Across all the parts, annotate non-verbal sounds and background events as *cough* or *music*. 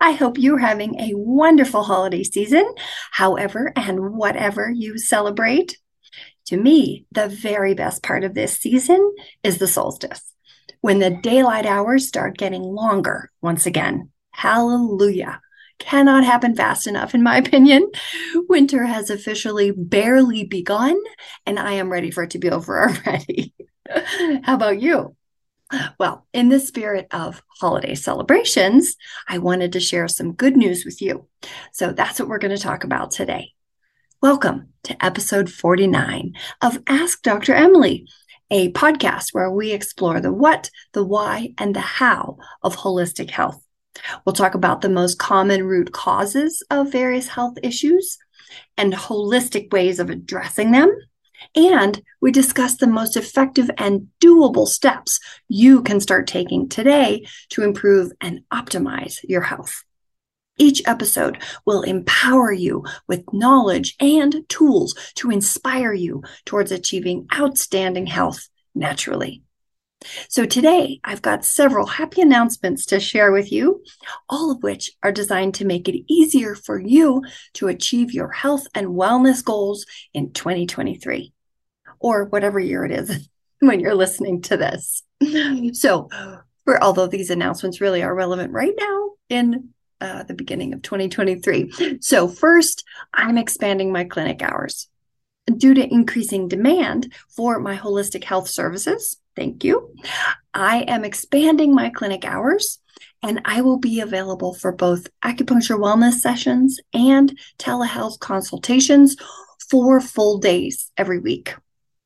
I hope you're having a wonderful holiday season, however and whatever you celebrate. To me, the very best part of this season is the solstice, when the daylight hours start getting longer once again. Hallelujah. Cannot happen fast enough, in my *laughs* opinion. Winter has officially barely begun, and I am ready for it to be over already. *laughs* How about you? Well, in the spirit of holiday celebrations, I wanted to share some good news with you. So that's what we're going to talk about today. Welcome to episode 49 of Ask Dr. Emily, a podcast where we explore the what, the why, and the how of holistic health. We'll talk about the most common root causes of various health issues and holistic ways of addressing them and we discuss the most effective and doable steps you can start taking today to improve and optimize your health. Each episode will empower you with knowledge and tools to inspire you towards achieving outstanding health naturally. So today I've got several happy announcements to share with you, all of which are designed to make it easier for you to achieve your health and wellness goals in 2023 or whatever year it is *laughs* when you're listening to this. *laughs* So, for although these announcements really are relevant right now in uh, the beginning of 2023. So, first, I'm expanding my clinic hours. Due to increasing demand for my holistic health services, thank you, I am expanding my clinic hours and I will be available for both acupuncture wellness sessions and telehealth consultations for full days every week.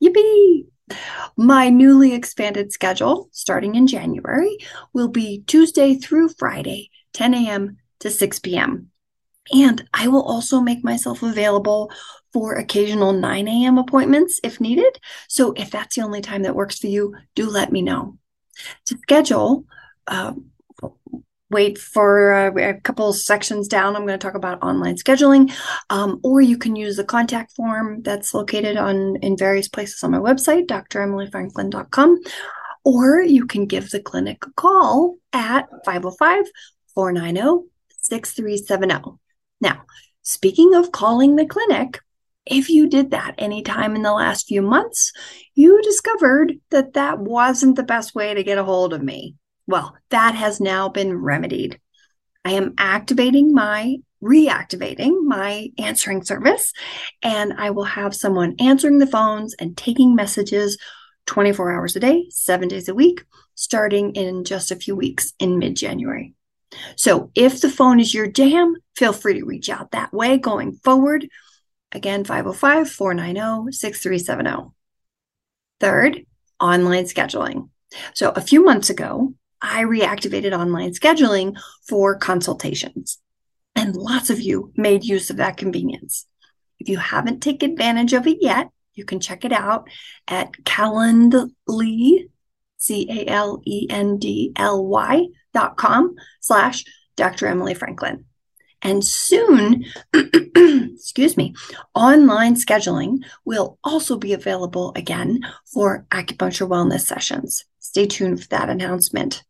Yippee! My newly expanded schedule, starting in January, will be Tuesday through Friday, 10 a.m. to 6 p.m. And I will also make myself available for occasional 9 a.m. appointments if needed. So if that's the only time that works for you, do let me know. To schedule, uh, wait for uh, a couple sections down. I'm going to talk about online scheduling, um, or you can use the contact form that's located on in various places on my website, dremilyfranklin.com, or you can give the clinic a call at 505 490 6370. Now, speaking of calling the clinic, if you did that anytime in the last few months, you discovered that that wasn't the best way to get a hold of me. Well, that has now been remedied. I am activating my reactivating my answering service and I will have someone answering the phones and taking messages 24 hours a day, 7 days a week, starting in just a few weeks in mid-January. So, if the phone is your jam, feel free to reach out that way going forward. Again, 505 490 6370. Third, online scheduling. So, a few months ago, I reactivated online scheduling for consultations. And lots of you made use of that convenience. If you haven't taken advantage of it yet, you can check it out at Calendly, C-A-L-E-N-D-L-Y dot com slash Dr. Emily Franklin. And soon, *clears throat* excuse me, online scheduling will also be available again for acupuncture wellness sessions. Stay tuned for that announcement.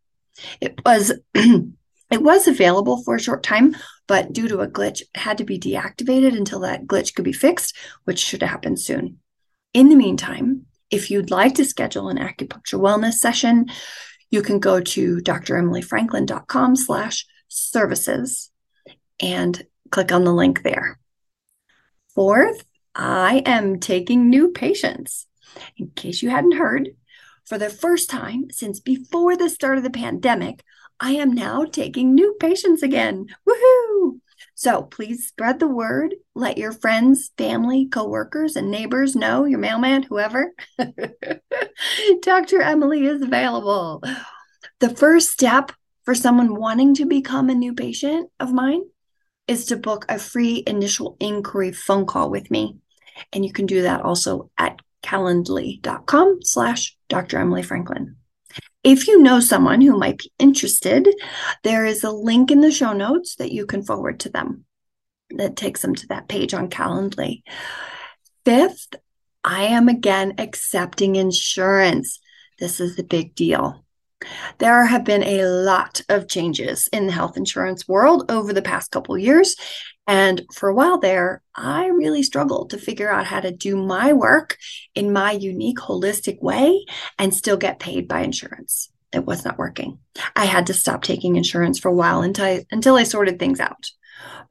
It was *clears throat* it was available for a short time, but due to a glitch, it had to be deactivated until that glitch could be fixed, which should happen soon. In the meantime, if you'd like to schedule an acupuncture wellness session, you can go to dremilyfranklin.com slash services and click on the link there. Fourth, I am taking new patients. In case you hadn't heard, for the first time since before the start of the pandemic, I am now taking new patients again. Woohoo! So please spread the word. Let your friends, family, coworkers, and neighbors know, your mailman, whoever. *laughs* Dr. Emily is available. The first step for someone wanting to become a new patient of mine is to book a free initial inquiry phone call with me. And you can do that also at calendly.com slash Dr. Emily Franklin. If you know someone who might be interested, there is a link in the show notes that you can forward to them that takes them to that page on Calendly. Fifth, I am again accepting insurance. This is the big deal. There have been a lot of changes in the health insurance world over the past couple years. And for a while there, I really struggled to figure out how to do my work in my unique, holistic way and still get paid by insurance. It was not working. I had to stop taking insurance for a while until I, until I sorted things out.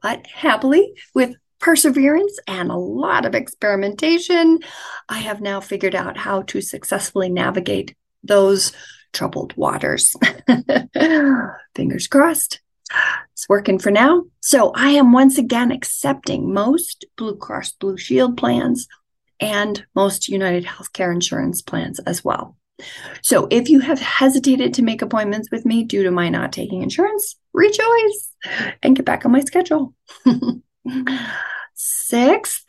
But happily, with perseverance and a lot of experimentation, I have now figured out how to successfully navigate those troubled waters. *laughs* Fingers crossed. It's working for now. So I am once again accepting most Blue Cross Blue Shield plans and most United Healthcare insurance plans as well. So if you have hesitated to make appointments with me due to my not taking insurance, rejoice and get back on my schedule. *laughs* Sixth,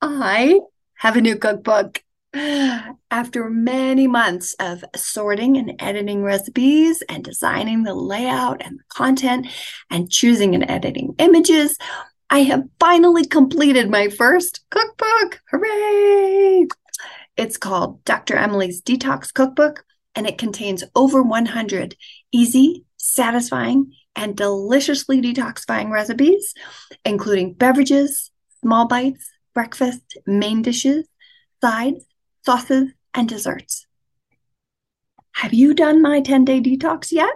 I have a new cookbook. *sighs* After many months of sorting and editing recipes and designing the layout and the content and choosing and editing images, I have finally completed my first cookbook. Hooray! It's called Dr. Emily's Detox Cookbook, and it contains over 100 easy, satisfying, and deliciously detoxifying recipes, including beverages, small bites, breakfast, main dishes, sides, sauces, and desserts. Have you done my 10 day detox yet?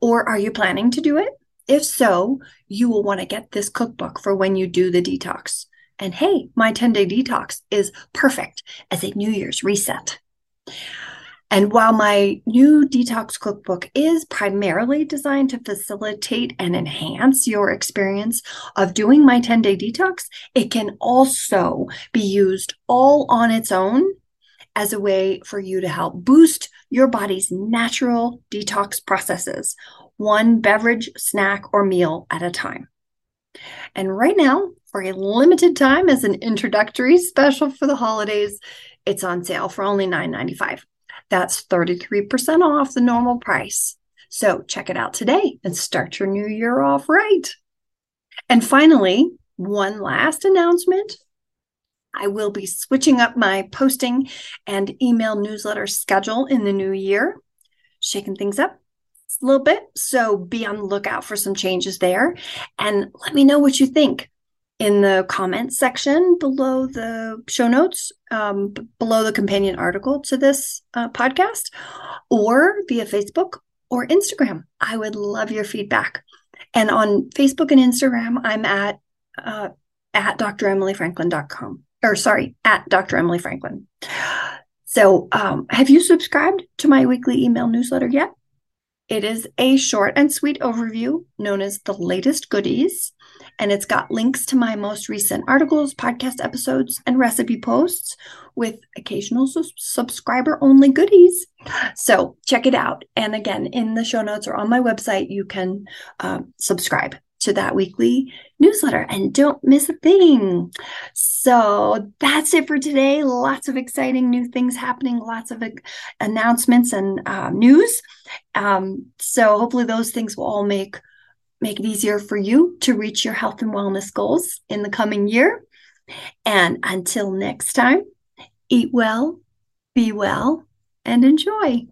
Or are you planning to do it? If so, you will want to get this cookbook for when you do the detox. And hey, my 10 day detox is perfect as a New Year's reset. And while my new detox cookbook is primarily designed to facilitate and enhance your experience of doing my 10 day detox, it can also be used all on its own as a way for you to help boost your body's natural detox processes, one beverage, snack, or meal at a time. And right now, for a limited time, as an introductory special for the holidays, it's on sale for only $9.95. That's 33% off the normal price. So check it out today and start your new year off right. And finally, one last announcement I will be switching up my posting and email newsletter schedule in the new year, shaking things up a little bit. So be on the lookout for some changes there and let me know what you think in the comments section below the show notes, um, below the companion article to this uh, podcast, or via Facebook or Instagram. I would love your feedback. And on Facebook and Instagram, I'm at uh, at dremilyfranklin.com or sorry, at Dr. Emily Franklin. So, um, have you subscribed to my weekly email newsletter yet? It is a short and sweet overview known as the latest goodies, and it's got links to my most recent articles, podcast episodes, and recipe posts with occasional su- subscriber only goodies. So check it out. And again, in the show notes or on my website, you can uh, subscribe to that weekly newsletter and don't miss a thing. So that's it for today. Lots of exciting new things happening, lots of announcements and uh, news. Um, so hopefully those things will all make make it easier for you to reach your health and wellness goals in the coming year. And until next time, eat well, be well, and enjoy.